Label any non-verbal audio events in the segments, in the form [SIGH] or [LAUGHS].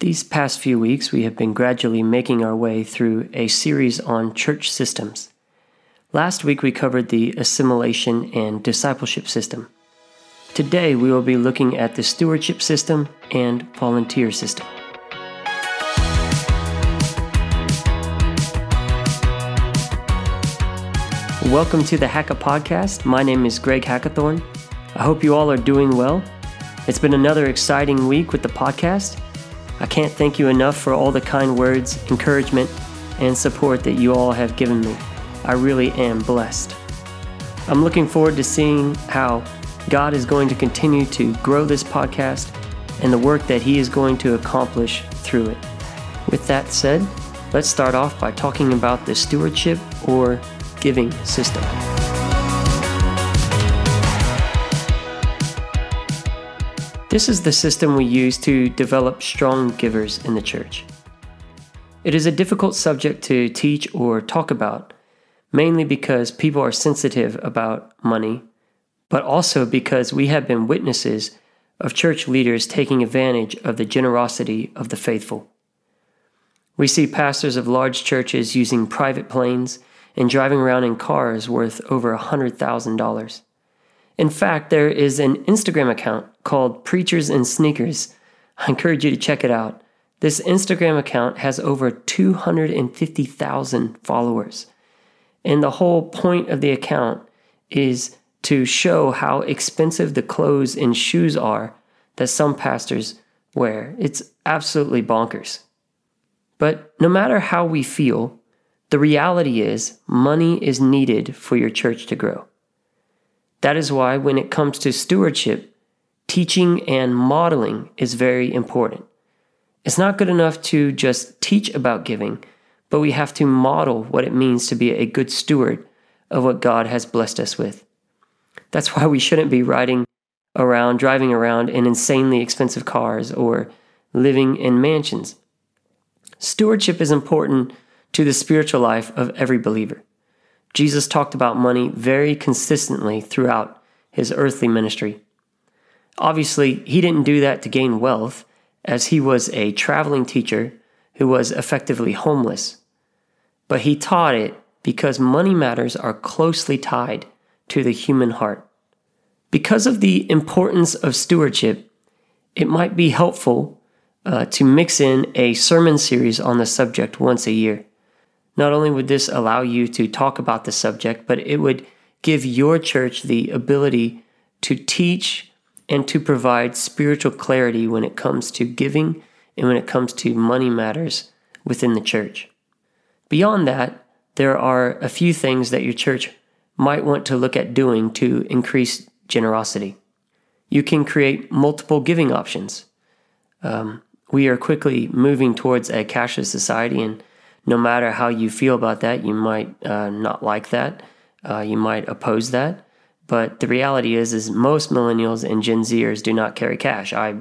These past few weeks, we have been gradually making our way through a series on church systems. Last week, we covered the assimilation and discipleship system. Today, we will be looking at the stewardship system and volunteer system. Welcome to the Hacka Podcast. My name is Greg Hackathorn. I hope you all are doing well. It's been another exciting week with the podcast. I can't thank you enough for all the kind words, encouragement, and support that you all have given me. I really am blessed. I'm looking forward to seeing how God is going to continue to grow this podcast and the work that He is going to accomplish through it. With that said, let's start off by talking about the stewardship or giving system. This is the system we use to develop strong givers in the church. It is a difficult subject to teach or talk about, mainly because people are sensitive about money, but also because we have been witnesses of church leaders taking advantage of the generosity of the faithful. We see pastors of large churches using private planes and driving around in cars worth over $100,000. In fact, there is an Instagram account called Preachers and Sneakers. I encourage you to check it out. This Instagram account has over 250,000 followers. And the whole point of the account is to show how expensive the clothes and shoes are that some pastors wear. It's absolutely bonkers. But no matter how we feel, the reality is money is needed for your church to grow. That is why, when it comes to stewardship, teaching and modeling is very important. It's not good enough to just teach about giving, but we have to model what it means to be a good steward of what God has blessed us with. That's why we shouldn't be riding around, driving around in insanely expensive cars or living in mansions. Stewardship is important to the spiritual life of every believer. Jesus talked about money very consistently throughout his earthly ministry. Obviously, he didn't do that to gain wealth, as he was a traveling teacher who was effectively homeless. But he taught it because money matters are closely tied to the human heart. Because of the importance of stewardship, it might be helpful uh, to mix in a sermon series on the subject once a year. Not only would this allow you to talk about the subject, but it would give your church the ability to teach and to provide spiritual clarity when it comes to giving and when it comes to money matters within the church. Beyond that, there are a few things that your church might want to look at doing to increase generosity. You can create multiple giving options. Um, we are quickly moving towards a cashless society, and no matter how you feel about that, you might uh, not like that. Uh, you might oppose that. But the reality is, is most millennials and Gen Zers do not carry cash. I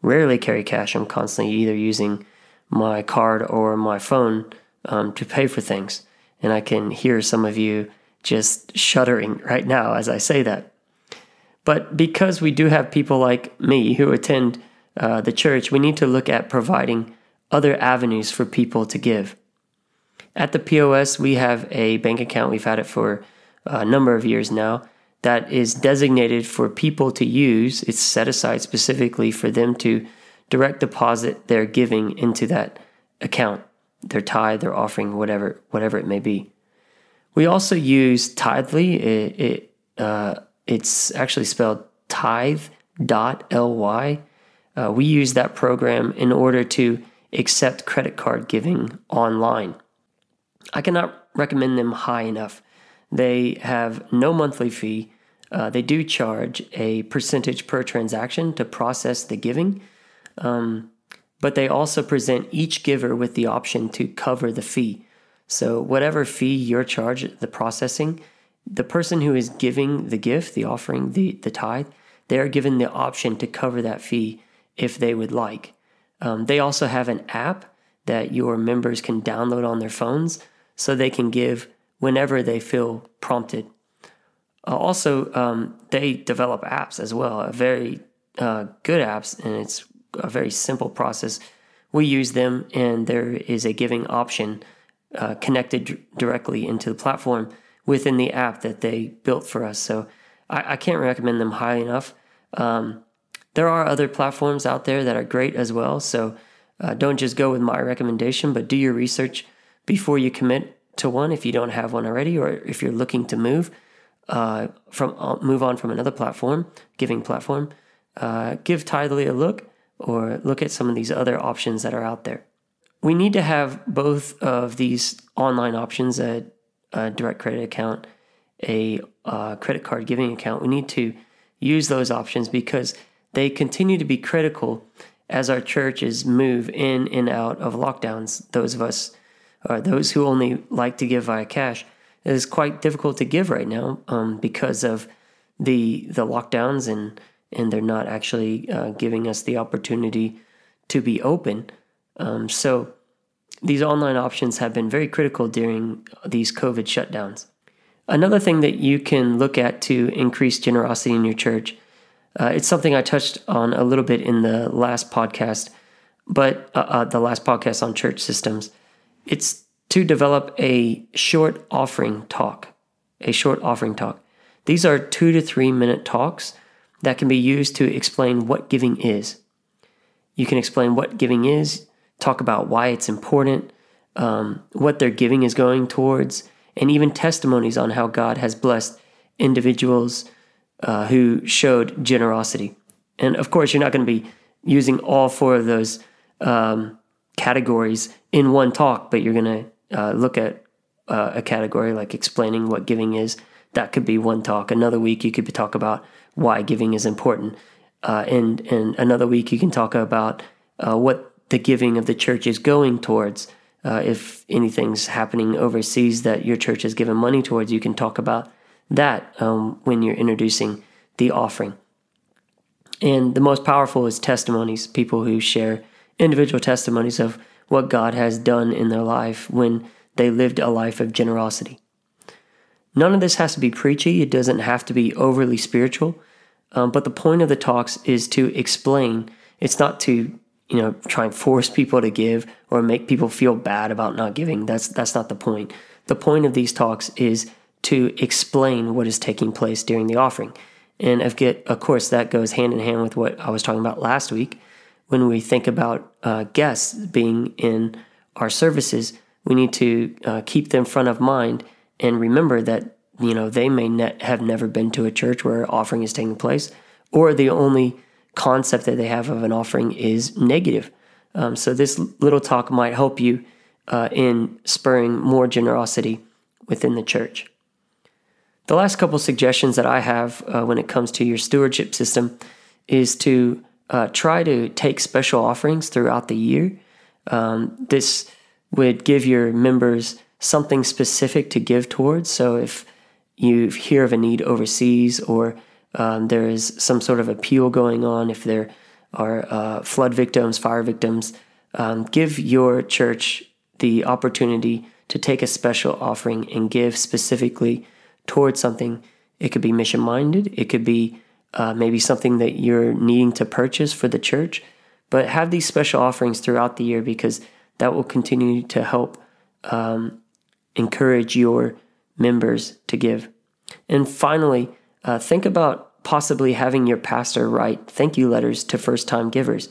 rarely carry cash. I'm constantly either using my card or my phone um, to pay for things. And I can hear some of you just shuddering right now as I say that. But because we do have people like me who attend uh, the church, we need to look at providing other avenues for people to give. At the POS, we have a bank account. We've had it for a number of years now that is designated for people to use. It's set aside specifically for them to direct deposit their giving into that account, their tithe, their offering, whatever, whatever it may be. We also use Tithely. It, it uh, it's actually spelled tithe.ly. Uh, we use that program in order to accept credit card giving online. I cannot recommend them high enough. They have no monthly fee. Uh, they do charge a percentage per transaction to process the giving, um, but they also present each giver with the option to cover the fee. So, whatever fee you're charged, the processing, the person who is giving the gift, the offering, the, the tithe, they are given the option to cover that fee if they would like. Um, they also have an app that your members can download on their phones so they can give whenever they feel prompted. Uh, also, um, they develop apps as well, very uh, good apps, and it's a very simple process we use them, and there is a giving option uh, connected d- directly into the platform within the app that they built for us. So I, I can't recommend them high enough. Um, there are other platforms out there that are great as well. So uh, don't just go with my recommendation, but do your research before you commit to one if you don't have one already, or if you're looking to move uh, from uh, move on from another platform, giving platform. Uh, give Tithely a look, or look at some of these other options that are out there. We need to have both of these online options a, a direct credit account, a uh, credit card giving account. We need to use those options because they continue to be critical as our churches move in and out of lockdowns. Those of us, or those who only like to give via cash, it is quite difficult to give right now um, because of the the lockdowns and and they're not actually uh, giving us the opportunity to be open. Um, so these online options have been very critical during these COVID shutdowns. Another thing that you can look at to increase generosity in your church, uh, it's something I touched on a little bit in the last podcast, but uh, uh, the last podcast on church systems. It's to develop a short offering talk, a short offering talk. These are two to three minute talks that can be used to explain what giving is. You can explain what giving is, talk about why it's important, um, what their giving is going towards, and even testimonies on how God has blessed individuals uh, who showed generosity. And of course, you're not going to be using all four of those um, categories in one talk, but you're going to uh, look at uh, a category like explaining what giving is. That could be one talk. Another week, you could talk about why giving is important. Uh, and, and another week, you can talk about uh, what the giving of the church is going towards. Uh, if anything's happening overseas that your church has given money towards, you can talk about that um, when you're introducing the offering. And the most powerful is testimonies, people who share individual testimonies of what God has done in their life when they lived a life of generosity. None of this has to be preachy, it doesn't have to be overly spiritual, um, but the point of the talks is to explain. It's not to you know try and force people to give or make people feel bad about not giving that's that's not the point the point of these talks is to explain what is taking place during the offering and of, course that goes hand in hand with what i was talking about last week when we think about uh, guests being in our services we need to uh, keep them front of mind and remember that you know they may ne- have never been to a church where offering is taking place or the only concept that they have of an offering is negative. Um, so this little talk might help you uh, in spurring more generosity within the church. The last couple suggestions that I have uh, when it comes to your stewardship system is to uh, try to take special offerings throughout the year. Um, this would give your members something specific to give towards. So if you hear of a need overseas or um, there is some sort of appeal going on, if there are uh, flood victims, fire victims, um, give your church the opportunity to take a special offering and give specifically towards something. It could be mission minded, it could be uh, maybe something that you're needing to purchase for the church, but have these special offerings throughout the year because that will continue to help um, encourage your members to give. And finally, uh, think about possibly having your pastor write thank you letters to first time givers.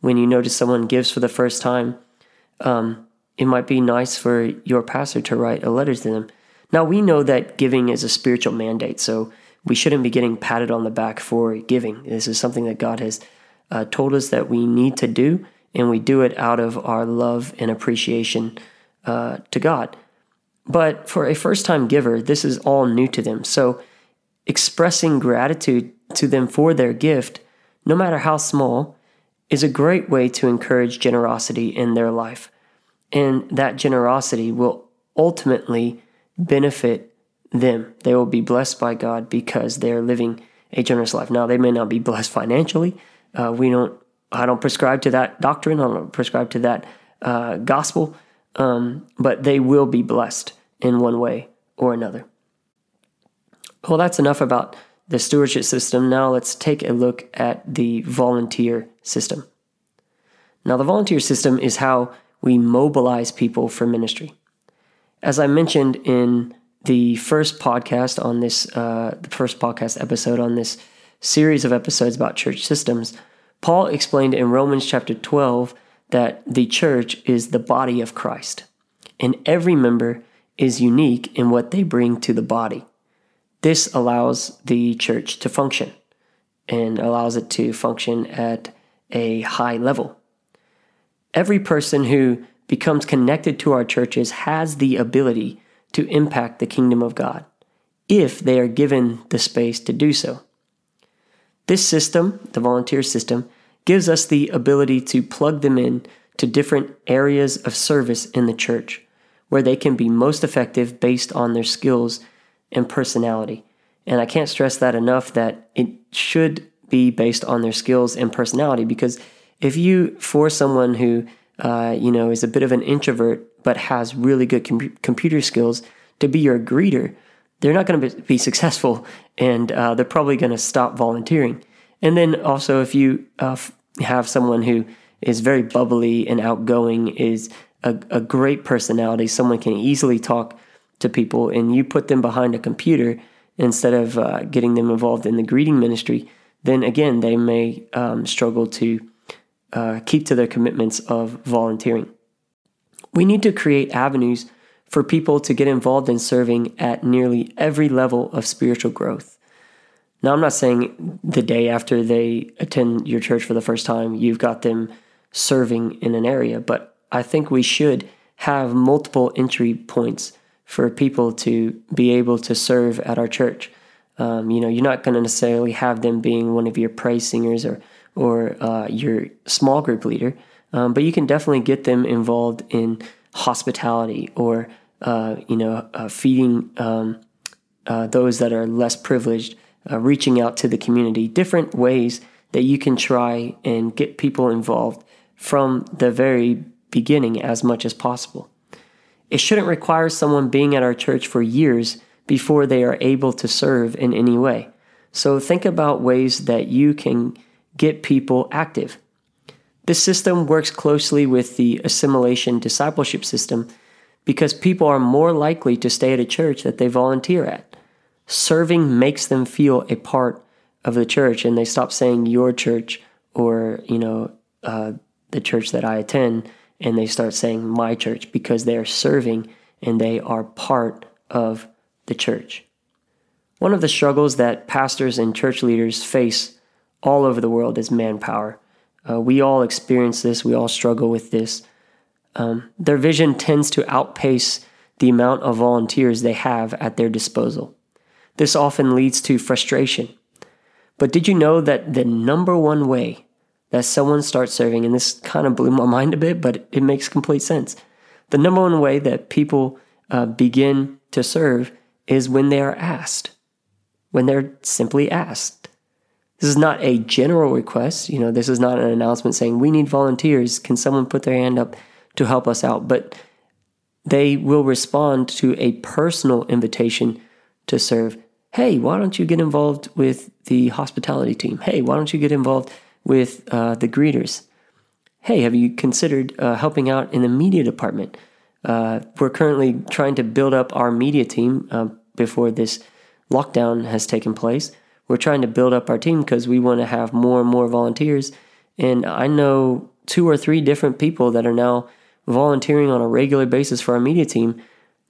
When you notice someone gives for the first time, um, it might be nice for your pastor to write a letter to them. Now, we know that giving is a spiritual mandate, so we shouldn't be getting patted on the back for giving. This is something that God has uh, told us that we need to do, and we do it out of our love and appreciation uh, to God. But for a first time giver, this is all new to them. So expressing gratitude to them for their gift, no matter how small, is a great way to encourage generosity in their life. And that generosity will ultimately benefit them. They will be blessed by God because they're living a generous life. Now, they may not be blessed financially. Uh, we don't. I don't prescribe to that doctrine. I don't prescribe to that uh, gospel. Um, but they will be blessed in one way or another. Well, that's enough about the stewardship system. Now let's take a look at the volunteer system. Now, the volunteer system is how we mobilize people for ministry. As I mentioned in the first podcast on this, uh, the first podcast episode on this series of episodes about church systems, Paul explained in Romans chapter 12 that the church is the body of Christ, and every member is unique in what they bring to the body. This allows the church to function and allows it to function at a high level. Every person who becomes connected to our churches has the ability to impact the kingdom of God if they are given the space to do so. This system, the volunteer system, gives us the ability to plug them in to different areas of service in the church where they can be most effective based on their skills and personality. And I can't stress that enough that it should be based on their skills and personality because if you force someone who uh, you know is a bit of an introvert but has really good com- computer skills to be your greeter, they're not going to be successful and uh, they're probably going to stop volunteering. And then also, if you uh, have someone who is very bubbly and outgoing, is a, a great personality, someone can easily talk to people, and you put them behind a computer instead of uh, getting them involved in the greeting ministry, then again, they may um, struggle to uh, keep to their commitments of volunteering. We need to create avenues for people to get involved in serving at nearly every level of spiritual growth. Now, I'm not saying the day after they attend your church for the first time, you've got them serving in an area, but I think we should have multiple entry points for people to be able to serve at our church. Um, you know, you're not going to necessarily have them being one of your praise singers or or uh, your small group leader, um, but you can definitely get them involved in hospitality or uh, you know uh, feeding um, uh, those that are less privileged, uh, reaching out to the community. Different ways that you can try and get people involved from the very beginning as much as possible. It shouldn't require someone being at our church for years before they are able to serve in any way. So think about ways that you can get people active. This system works closely with the assimilation discipleship system because people are more likely to stay at a church that they volunteer at. Serving makes them feel a part of the church and they stop saying your church or, you know, uh, the church that I attend and they start saying my church because they are serving and they are part of the church. One of the struggles that pastors and church leaders face all over the world is manpower. Uh, we all experience this, we all struggle with this. Um, their vision tends to outpace the amount of volunteers they have at their disposal. This often leads to frustration. But did you know that the number one way that someone starts serving, and this kind of blew my [LAUGHS] mind a bit, but it makes complete sense. The number one way that people uh, begin to serve is when they are asked, when they're simply asked. This is not a general request. You know, this is not an announcement saying, we need volunteers. Can someone put their hand up to help us out? But they will respond to a personal invitation to serve. Hey, why don't you get involved with the hospitality team? Hey, why don't you get involved with uh, the greeters. Hey, have you considered uh, helping out in the media department? Uh, we're currently trying to build up our media team uh, before this lockdown has taken place. We're trying to build up our team because we want to have more and more volunteers. And I know two or three different people that are now volunteering on a regular basis for our media team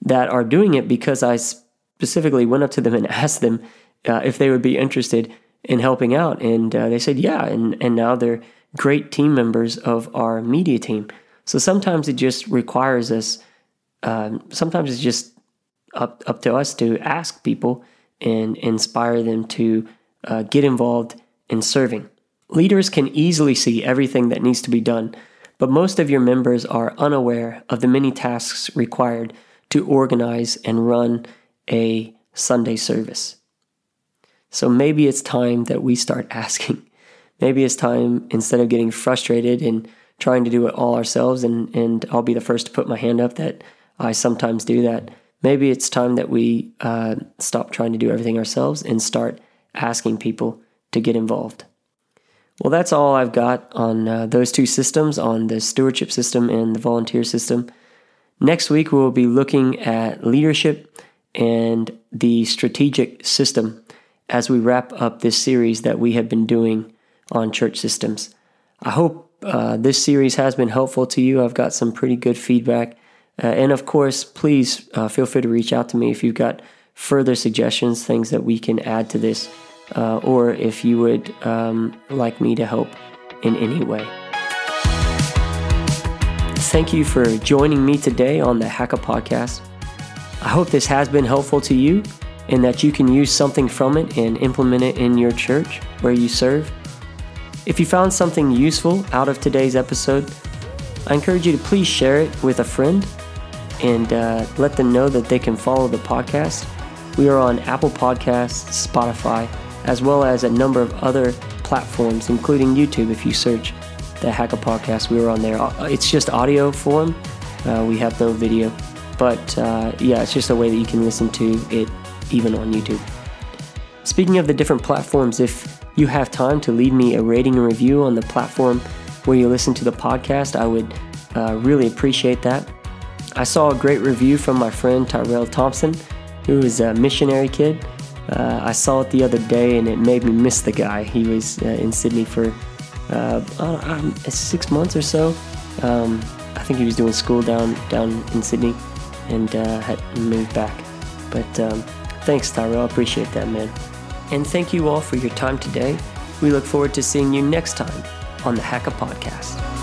that are doing it because I specifically went up to them and [LAUGHS] asked them uh, if they would be interested in helping out. And uh, they said, yeah. And, and now they're great team members of our media team. So sometimes it just requires us, um, sometimes it's just up, up to us to ask people and inspire them to uh, get involved in serving. Leaders can easily see everything that needs to be done, but most of your members are unaware of the many tasks required to organize and run a Sunday service. So maybe it's time that we start [LAUGHS] asking. Maybe it's time, instead of getting frustrated and trying to do it all ourselves, and, and I'll be the first to put my hand up that I sometimes do that. Maybe it's time that we uh, stop trying to do everything ourselves and start asking people to get involved. Well, that's all I've got on uh, those two systems on the stewardship system and the volunteer system. Next week, we'll be looking at leadership and the strategic system as we wrap up this series that we have been doing on church systems. I hope uh, this series has been helpful to you. I've got some pretty good feedback. Uh, and of course, please uh, feel free to reach out to me if you've got further suggestions, things that we can add to this, uh, or if you would um, like me to help in any way. Thank you for joining me today on the Hacka Podcast. I hope this has been helpful to you and that you can use something from it and implement it in your church where you serve. If you found something useful out of today's episode, I encourage you to please share it with a friend and uh, let them know that they can follow the podcast. We are on Apple Podcasts, Spotify, as well as a number of other platforms, including YouTube. If you search the Hacka Podcast, we are on there. Uh, it's just audio form, uh, we have no video. But uh, yeah, it's just a way that you can listen to it even on YouTube. Speaking of the different platforms, if you have time to leave me a rating and review on the platform where you listen to the podcast, I would uh, really appreciate that. I saw a great review from my friend Tyrell Thompson, who is a missionary kid. Uh, I saw it the other day and it made me miss the guy. He was uh, in Sydney for uh, um, six months or so. Um, I think he was doing school down down in Sydney and uh, had moved back. But um, thanks, Tyrell. I appreciate that, man. And thank you all for your time today. We look forward to seeing you next time on the Hacka Podcast.